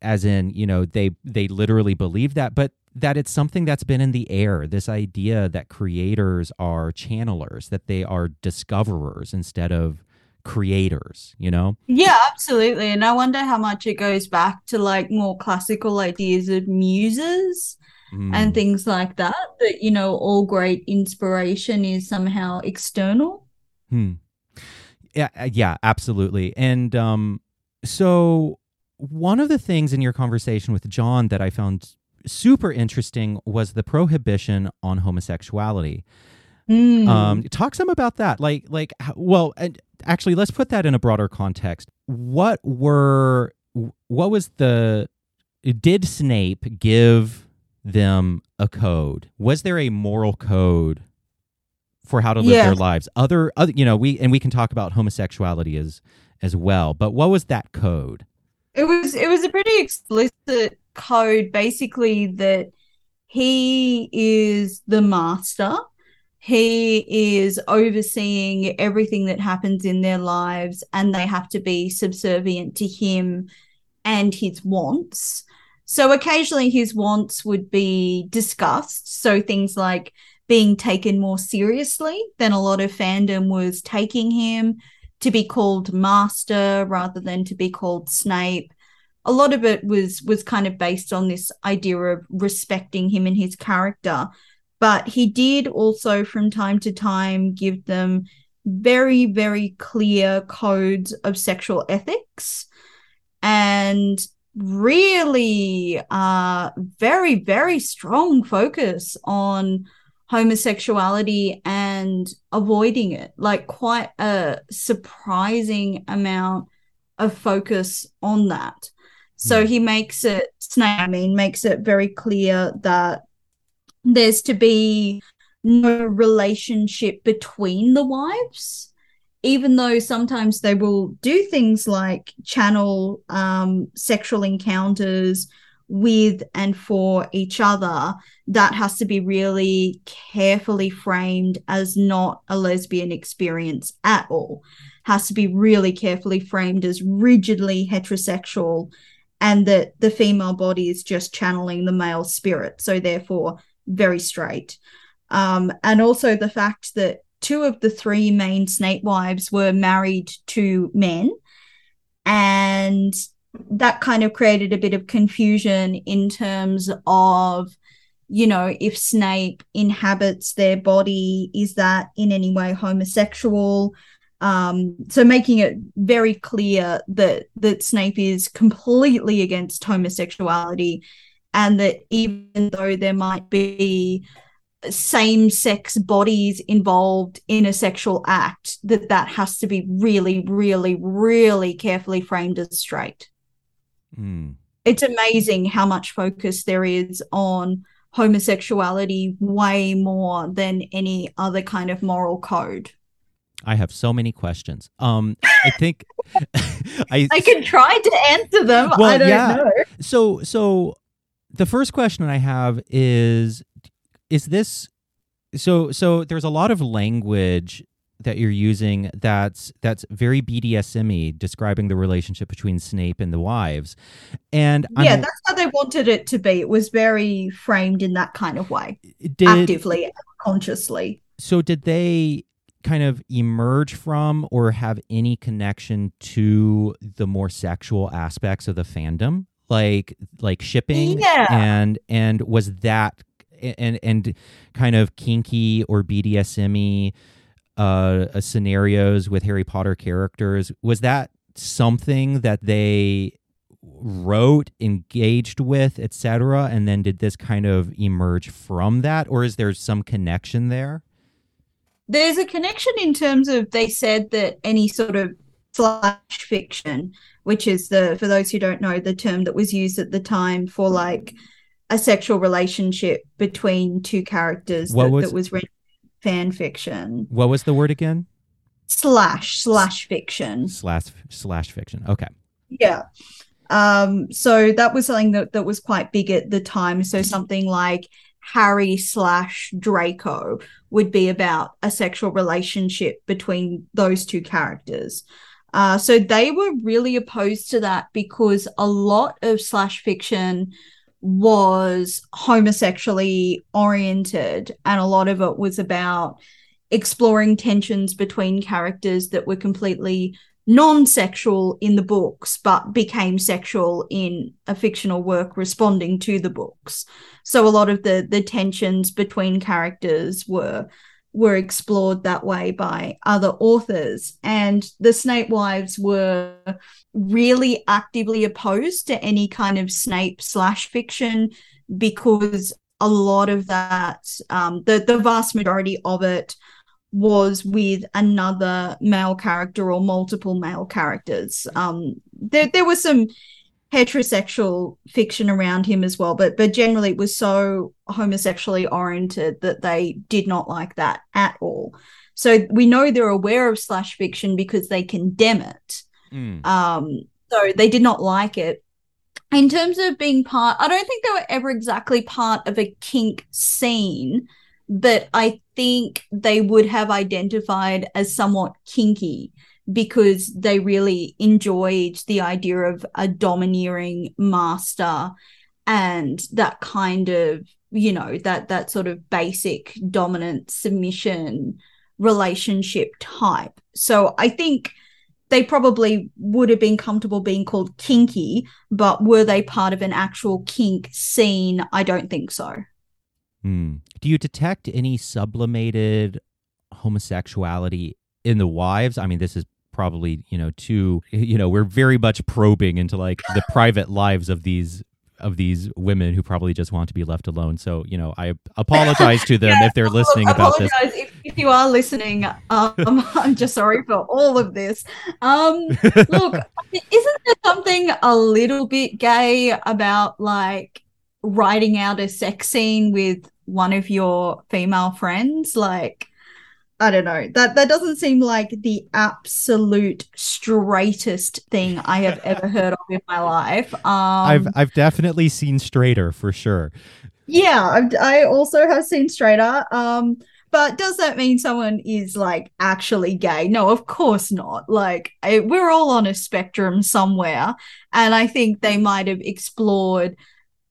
Speaker 1: as in, you know, they they literally believe that, but that it's something that's been in the air this idea that creators are channelers that they are discoverers instead of creators you know
Speaker 2: yeah absolutely and i wonder how much it goes back to like more classical ideas of muses mm. and things like that that you know all great inspiration is somehow external
Speaker 1: hmm. yeah uh, yeah absolutely and um so one of the things in your conversation with john that i found super interesting was the prohibition on homosexuality.
Speaker 2: Mm.
Speaker 1: Um, talk some about that. Like, like, well, and actually, let's put that in a broader context. What were, what was the, did Snape give them a code? Was there a moral code for how to live their lives? Other, other, you know, we and we can talk about homosexuality as as well. But what was that code?
Speaker 2: It was it was a pretty explicit code basically that he is the master. He is overseeing everything that happens in their lives, and they have to be subservient to him and his wants. So occasionally his wants would be discussed. So things like being taken more seriously than a lot of fandom was taking him, to be called master rather than to be called Snape. A lot of it was was kind of based on this idea of respecting him and his character but he did also from time to time give them very very clear codes of sexual ethics and really uh very very strong focus on homosexuality and avoiding it like quite a surprising amount of focus on that so hmm. he makes it, I mean, makes it very clear that there's to be no relationship between the wives, even though sometimes they will do things like channel um, sexual encounters with and for each other. That has to be really carefully framed as not a lesbian experience at all. Has to be really carefully framed as rigidly heterosexual and that the female body is just channeling the male spirit so therefore very straight um, and also the fact that two of the three main Snape wives were married to men and that kind of created a bit of confusion in terms of you know if snape inhabits their body is that in any way homosexual? Um so making it very clear that that snape is completely against homosexuality and that even though there might be same sex bodies involved in a sexual act that that has to be really really really carefully framed as straight
Speaker 1: Mm.
Speaker 2: it's amazing how much focus there is on homosexuality way more than any other kind of moral code
Speaker 1: I have so many questions. Um, I think I
Speaker 2: i can try to answer them
Speaker 1: Well,
Speaker 2: i don't
Speaker 1: yeah.
Speaker 2: know
Speaker 1: so so the first question I have is is this so so there's a lot of language that you're using that's that's very BDSM describing the relationship between Snape and the wives. And
Speaker 2: yeah
Speaker 1: I'm,
Speaker 2: that's how they wanted it to be it was very framed in that kind of way
Speaker 1: did
Speaker 2: actively consciously
Speaker 1: so did they kind of emerge from or have any connection to the more sexual aspects of the fandom like like shipping
Speaker 2: Yeah.
Speaker 1: and and was that and and kind of kinky or BDSM uh, uh scenarios with Harry Potter characters was that something that they wrote engaged with etc and then did this kind of emerge from that? Or is there some connection there?
Speaker 2: There's a connection in terms of they said that any sort of slash fiction which is the for those who don't know the term that was used at the time for like a sexual relationship between two characters
Speaker 1: What
Speaker 2: that
Speaker 1: was-
Speaker 2: that was written fan fiction.
Speaker 1: What was the word again?
Speaker 2: Slash slash fiction.
Speaker 1: slash slash fiction. Okay.
Speaker 2: Yeah. Um so that was something that, that was quite big at the time. So something like harry slash draco would be about a sexual relationship between those two characters. Uh so they were really opposed to that because a lot of slash fiction was homosexually oriented and a lot of it was about exploring tensions between characters that were completely non-sexual in the books but became sexual in a fictional work responding to the books. So a lot of the the tensions between characters were were explored that way by other authors and the snape wives were really actively opposed to any kind of snape slash fiction because a lot of that um the the vast majority of it was with another male character or multiple male characters. Um, there there was some heterosexual fiction around him as well, but but generally it was so homosexually oriented that they did not like that at all. So we know they're aware of slash fiction because they condemn it.
Speaker 1: Mm.
Speaker 2: Um, so they did not like it. In terms of being part, I don't think they were ever exactly part of a kink scene, but I think they would have identified as somewhat kinky because they really enjoyed the idea of a domineering master and that kind of you know that that sort of basic dominant submission relationship type so i think they probably would have been comfortable being called kinky but were they part of an actual kink scene i don't think so
Speaker 1: Hmm. Do you detect any sublimated homosexuality in the wives? I mean, this is probably you know too you know we're very much probing into like the private lives of these of these women who probably just want to be left alone. So you know I apologize to them if they're listening about this.
Speaker 2: if, if you are listening. Um, I'm just sorry for all of this. Um, look, isn't there something a little bit gay about like writing out a sex scene with one of your female friends? Like, I don't know. That that doesn't seem like the absolute straightest thing I have ever heard of in my life. Um,
Speaker 1: I've I've definitely seen straighter for sure.
Speaker 2: yeah, I've, I also have seen straighter. Um, but does that mean someone is like actually gay? No, of course not. Like I, we're all on a spectrum somewhere, and I think they might have explored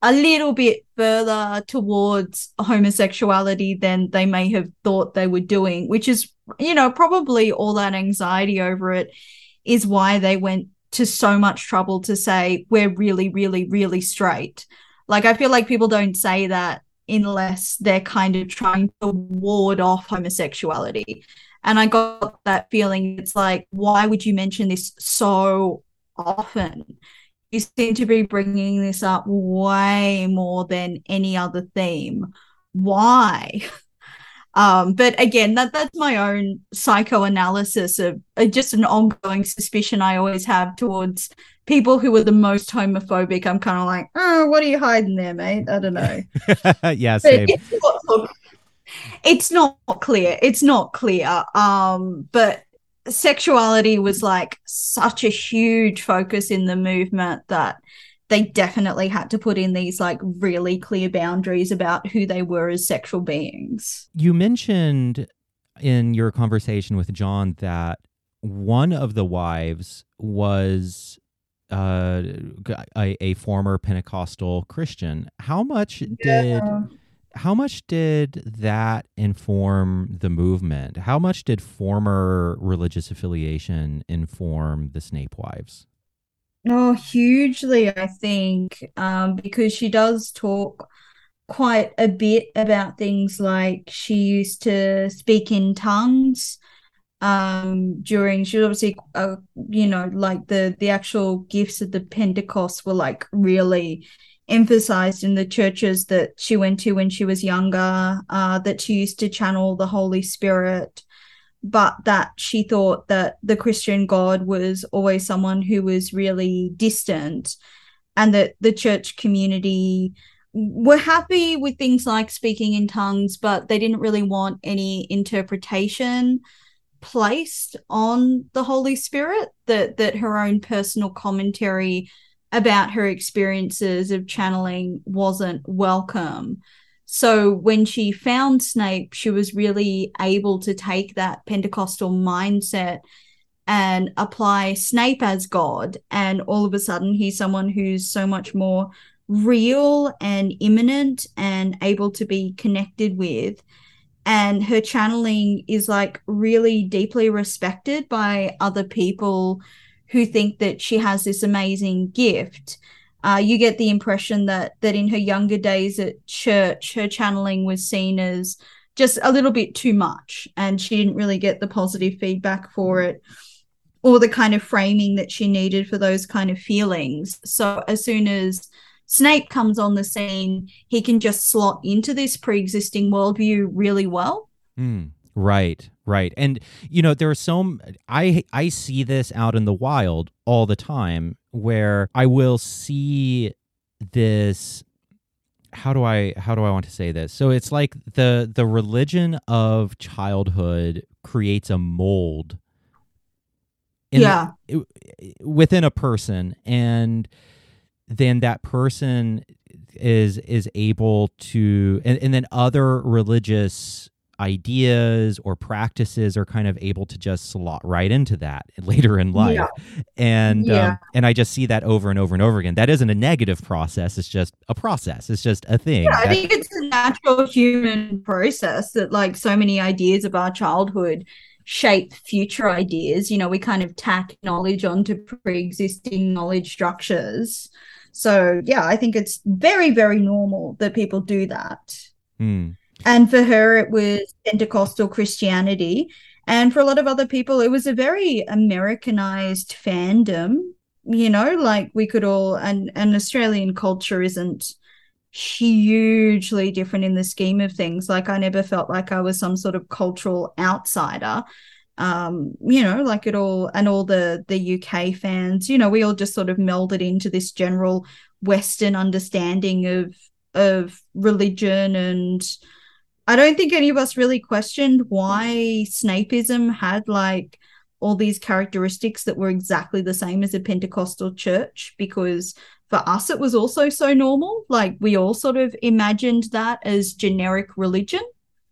Speaker 2: a little bit further towards homosexuality than they may have thought they were doing, which is, you know, probably all that anxiety over it is why they went to so much trouble to say we're really, really, really straight. Like I feel like people don't say that unless they're kind of trying to ward off homosexuality. And I got that feeling it's like, why would you mention this so often? You seem to be bringing this up way more than any other theme. Why? Um, but again, that that's my own psychoanalysis of uh, just an ongoing suspicion I always have towards people who are the most homophobic. I'm kind of like, oh, what are you hiding there, mate? I don't know.
Speaker 1: yeah, same.
Speaker 2: It's not, it's not clear. It's not clear. Um, but sexuality was like such a huge focus in the movement that they definitely had to put in these like really clear boundaries about who they were as sexual beings.
Speaker 1: You mentioned in your conversation with John that one of the wives was uh, a, a former Pentecostal Christian. How much yeah. did how much did that inform the movement? How much did former religious affiliation inform the Snape wives?
Speaker 2: Oh, hugely, I think, um, because she does talk quite a bit about things like she used to speak in tongues um during she obviously uh, you know like the the actual gifts of the pentecost were like really emphasized in the churches that she went to when she was younger uh that she used to channel the holy spirit but that she thought that the Christian God was always someone who was really distant, and that the church community were happy with things like speaking in tongues, but they didn't really want any interpretation placed on the Holy Spirit, that, that her own personal commentary about her experiences of channeling wasn't welcome. So when she found Snape, she was really able to take that Pentecostal mindset and apply Snape as God. And all of a sudden, he's someone who's so much more real and immanent and able to be connected with. And her channeling is like really deeply respected by other people who think that she has this amazing gift uh, you get the impression that that in her younger days at church, her channeling was seen as just a little bit too much, and she didn't really get the positive feedback for it or the kind of framing that she needed for those kind of feelings. So as soon as Snape comes on the scene, he can just slot into this pre-existing worldview really well.
Speaker 1: Mm, right, right. And you know, there are some I I see this out in the wild all the time where I will see this how do I how do I want to say this? So it's like the the religion of childhood creates a mold
Speaker 2: yeah
Speaker 1: the, within a person and then that person is is able to and, and then other religious ideas or practices are kind of able to just slot right into that later in life yeah. and yeah. Um, and i just see that over and over and over again that isn't a negative process it's just a process it's just a thing
Speaker 2: yeah, i think it's a natural human process that like so many ideas of our childhood shape future ideas you know we kind of tack knowledge onto pre-existing knowledge structures so yeah i think it's very very normal that people do that
Speaker 1: hmm.
Speaker 2: And for her, it was Pentecostal Christianity. And for a lot of other people, it was a very Americanized fandom. You know, like we could all, and, and Australian culture isn't hugely different in the scheme of things. Like I never felt like I was some sort of cultural outsider. Um, you know, like it all and all the the UK fans, you know, we all just sort of melded into this general Western understanding of of religion and I don't think any of us really questioned why Snapeism had like all these characteristics that were exactly the same as a Pentecostal church because for us it was also so normal. Like we all sort of imagined that as generic religion.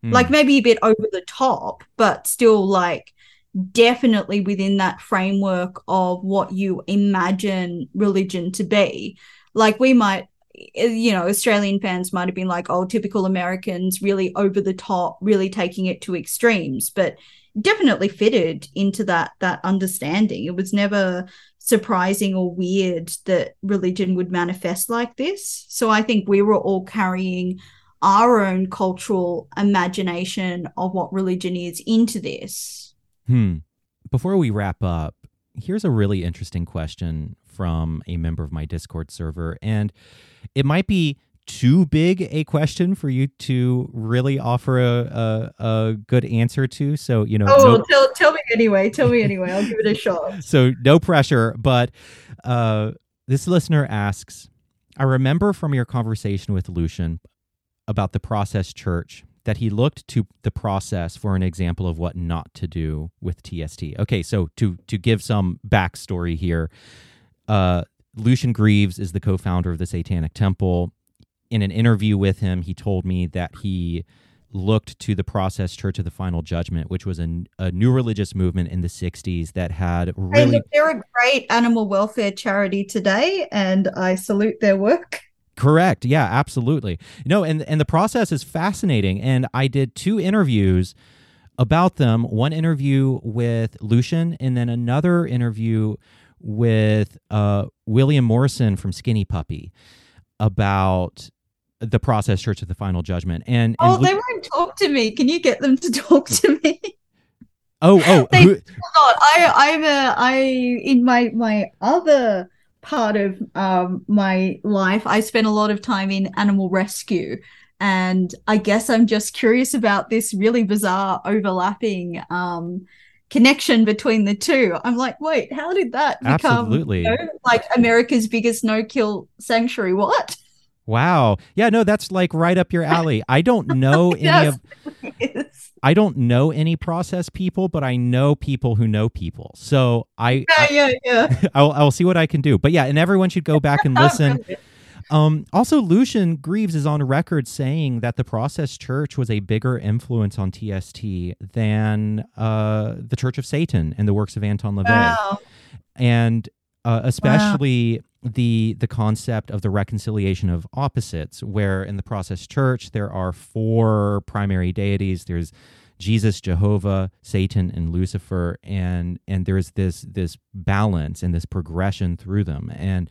Speaker 2: Mm. Like maybe a bit over the top, but still like definitely within that framework of what you imagine religion to be. Like we might you know, Australian fans might have been like, oh, typical Americans, really over the top, really taking it to extremes. But definitely fitted into that that understanding. It was never surprising or weird that religion would manifest like this. So I think we were all carrying our own cultural imagination of what religion is into this.
Speaker 1: Hmm. Before we wrap up, here's a really interesting question from a member of my Discord server. And it might be too big a question for you to really offer a, a, a good answer to. So, you know,
Speaker 2: oh, no... tell, tell me anyway. Tell me anyway. I'll give it a shot.
Speaker 1: so, no pressure. But uh, this listener asks I remember from your conversation with Lucien about the process church that he looked to the process for an example of what not to do with TST. Okay, so to to give some backstory here, uh, Lucien Greaves is the co-founder of the Satanic Temple in an interview with him, he told me that he looked to the Process Church of the Final Judgment, which was a, a new religious movement in the 60s that had really.
Speaker 2: they're a great animal welfare charity today, and I salute their work.
Speaker 1: Correct. Yeah, absolutely. No, and and the process is fascinating. And I did two interviews about them. One interview with Lucien, and then another interview with uh, William Morrison from Skinny Puppy about the process church of the final judgment and,
Speaker 2: and oh they won't talk to me. Can you get them to talk to me?
Speaker 1: Oh oh
Speaker 2: they who... i i'm a i in my my other part of um my life i spent a lot of time in animal rescue. And i guess i'm just curious about this really bizarre overlapping um connection between the two. I'm like, wait, how did that become
Speaker 1: Absolutely. You know,
Speaker 2: like America's biggest no kill sanctuary? What?
Speaker 1: Wow. Yeah, no, that's like right up your alley. I don't know any yes, of I don't know any process people, but I know people who know people. So I
Speaker 2: Yeah, yeah, yeah.
Speaker 1: I'll I'll see what I can do. But yeah, and everyone should go back and listen. Um, also, Lucien Greaves is on record saying that the Process Church was a bigger influence on TST than uh, the Church of Satan and the works of Anton LaVey. Wow. And uh, especially wow the the concept of the reconciliation of opposites where in the process church there are four primary deities there's Jesus Jehovah Satan and Lucifer and and there's this this balance and this progression through them and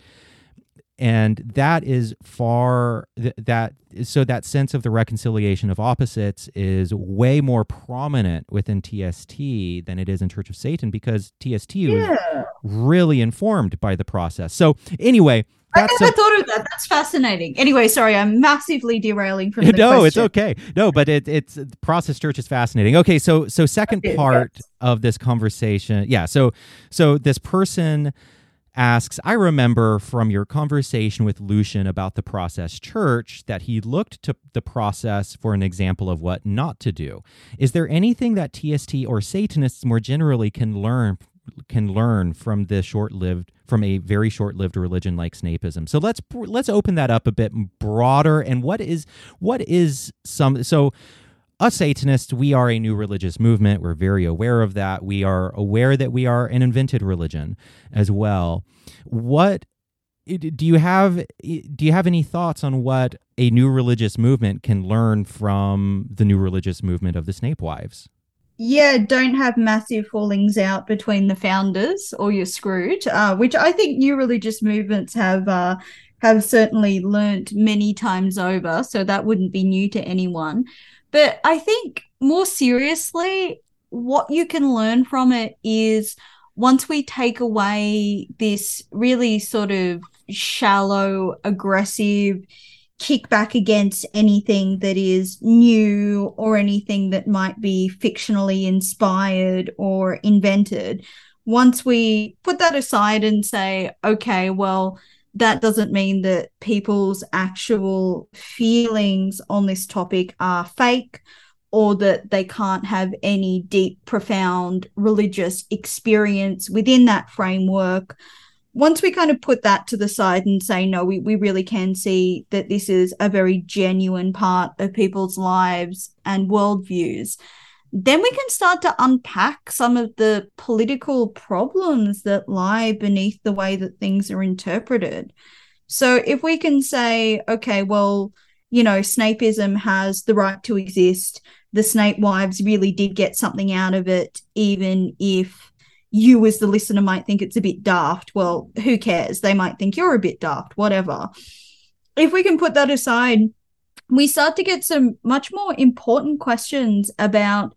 Speaker 1: and that is far th- that so that sense of the reconciliation of opposites is way more prominent within TST than it is in Church of Satan because TST yeah. was really informed by the process. So anyway,
Speaker 2: I never a, thought of that. That's fascinating. Anyway, sorry, I'm massively derailing from the
Speaker 1: no,
Speaker 2: question.
Speaker 1: it's okay. No, but it, it's process church is fascinating. Okay, so so second part yes. of this conversation, yeah. So so this person asks, I remember from your conversation with Lucien about the process church that he looked to the process for an example of what not to do. Is there anything that TST or Satanists more generally can learn can learn from this short-lived from a very short-lived religion like Snapeism? So let's let's open that up a bit broader and what is what is some so us Satanists, we are a new religious movement. We're very aware of that. We are aware that we are an invented religion as well. What do you have do you have any thoughts on what a new religious movement can learn from the new religious movement of the Snape wives?
Speaker 2: Yeah, don't have massive fallings out between the founders or you're screwed. Uh, which I think new religious movements have uh, have certainly learnt many times over. So that wouldn't be new to anyone. But I think more seriously, what you can learn from it is once we take away this really sort of shallow, aggressive kickback against anything that is new or anything that might be fictionally inspired or invented, once we put that aside and say, okay, well, that doesn't mean that people's actual feelings on this topic are fake or that they can't have any deep, profound religious experience within that framework. Once we kind of put that to the side and say, no, we, we really can see that this is a very genuine part of people's lives and worldviews, then we can start to unpack some of the political problems that lie beneath the way that things are interpreted. So if we can say, okay, well, you know, Snapeism has the right to exist. The Snape wives really did get something out of it, even if you as the listener might think it's a bit daft. Well, who cares? They might think you're a bit daft, whatever. If we can put that aside, we start to get some much more important questions about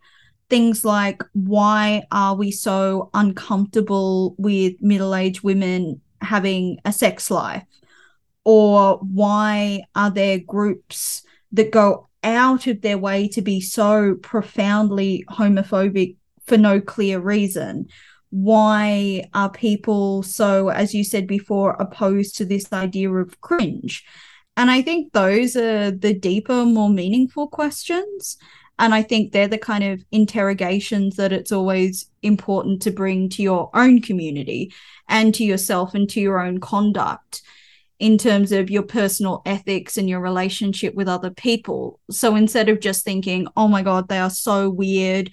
Speaker 2: things like why are we so uncomfortable with middle-aged women having a sex life? Or why are there groups that go out of their way to be so profoundly homophobic for no clear reason? Why are people so as you said before opposed to this idea of cringe and i think those are the deeper more meaningful questions and I think they're the kind of interrogations that it's always important to bring to your own community and to yourself and to your own conduct in terms of your personal ethics and your relationship with other people. So instead of just thinking, oh my God, they are so weird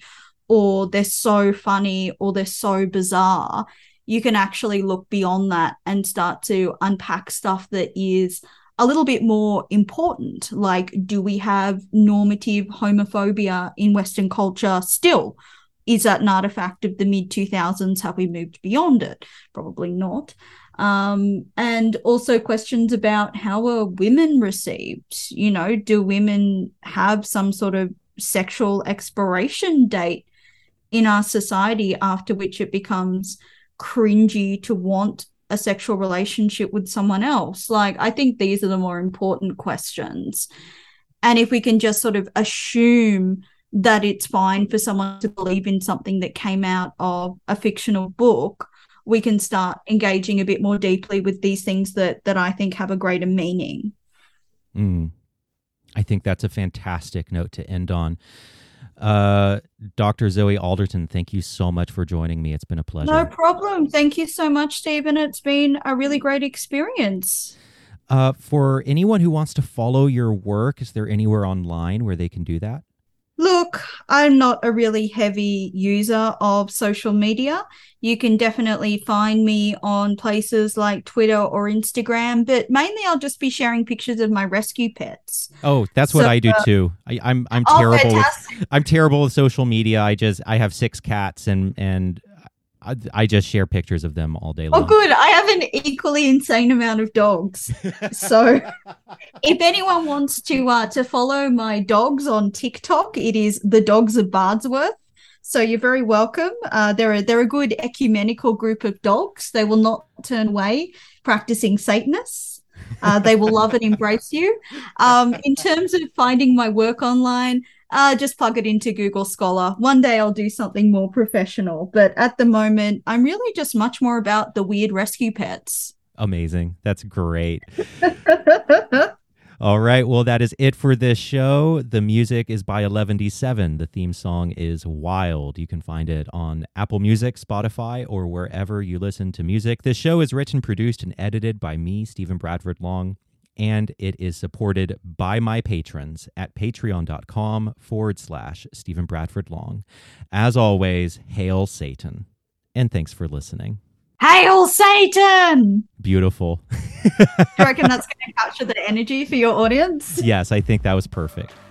Speaker 2: or they're so funny or they're so bizarre, you can actually look beyond that and start to unpack stuff that is a little bit more important. Like, do we have normative homophobia in Western culture still? Is that an artifact of the mid 2000s? Have we moved beyond it? Probably not. Um, and also questions about how are women received? You know, do women have some sort of sexual expiration date in our society after which it becomes cringy to want a sexual relationship with someone else? Like, I think these are the more important questions. And if we can just sort of assume that it's fine for someone to believe in something that came out of a fictional book, we can start engaging a bit more deeply with these things that that I think have a greater meaning.
Speaker 1: Mm. I think that's a fantastic note to end on. Uh, Dr. Zoe Alderton, thank you so much for joining me. It's been a pleasure.
Speaker 2: No problem. Thank you so much, Stephen. It's been a really great experience.
Speaker 1: Uh, for anyone who wants to follow your work, is there anywhere online where they can do that?
Speaker 2: Look, I'm not a really heavy user of social media. You can definitely find me on places like Twitter or Instagram, but mainly I'll just be sharing pictures of my rescue pets.
Speaker 1: Oh, that's so, what I do uh, too. I, am I'm, I'm oh, terrible. With, I'm terrible with social media. I just I have six cats and and I, I, just share pictures of them all day oh, long.
Speaker 2: Oh, good. I have an equally insane amount of dogs. so, if anyone wants to uh, to follow my dogs on TikTok, it is the Dogs of Bardsworth. So you're very welcome. Uh, they're a, they're a good ecumenical group of dogs. They will not turn away practicing Satanists. Uh, they will love and embrace you. Um, in terms of finding my work online, uh, just plug it into Google Scholar. One day I'll do something more professional, but at the moment, I'm really just much more about the weird rescue pets.
Speaker 1: Amazing. That's great. All right. Well, that is it for this show. The music is by 11D7. The theme song is Wild. You can find it on Apple Music, Spotify, or wherever you listen to music. This show is written, produced, and edited by me, Stephen Bradford Long and it is supported by my patrons at patreon.com forward slash Stephen Bradford Long. As always, hail Satan. And thanks for listening.
Speaker 2: Hail Satan!
Speaker 1: Beautiful.
Speaker 2: Do you reckon that's going to capture the energy for your audience?
Speaker 1: Yes, I think that was perfect.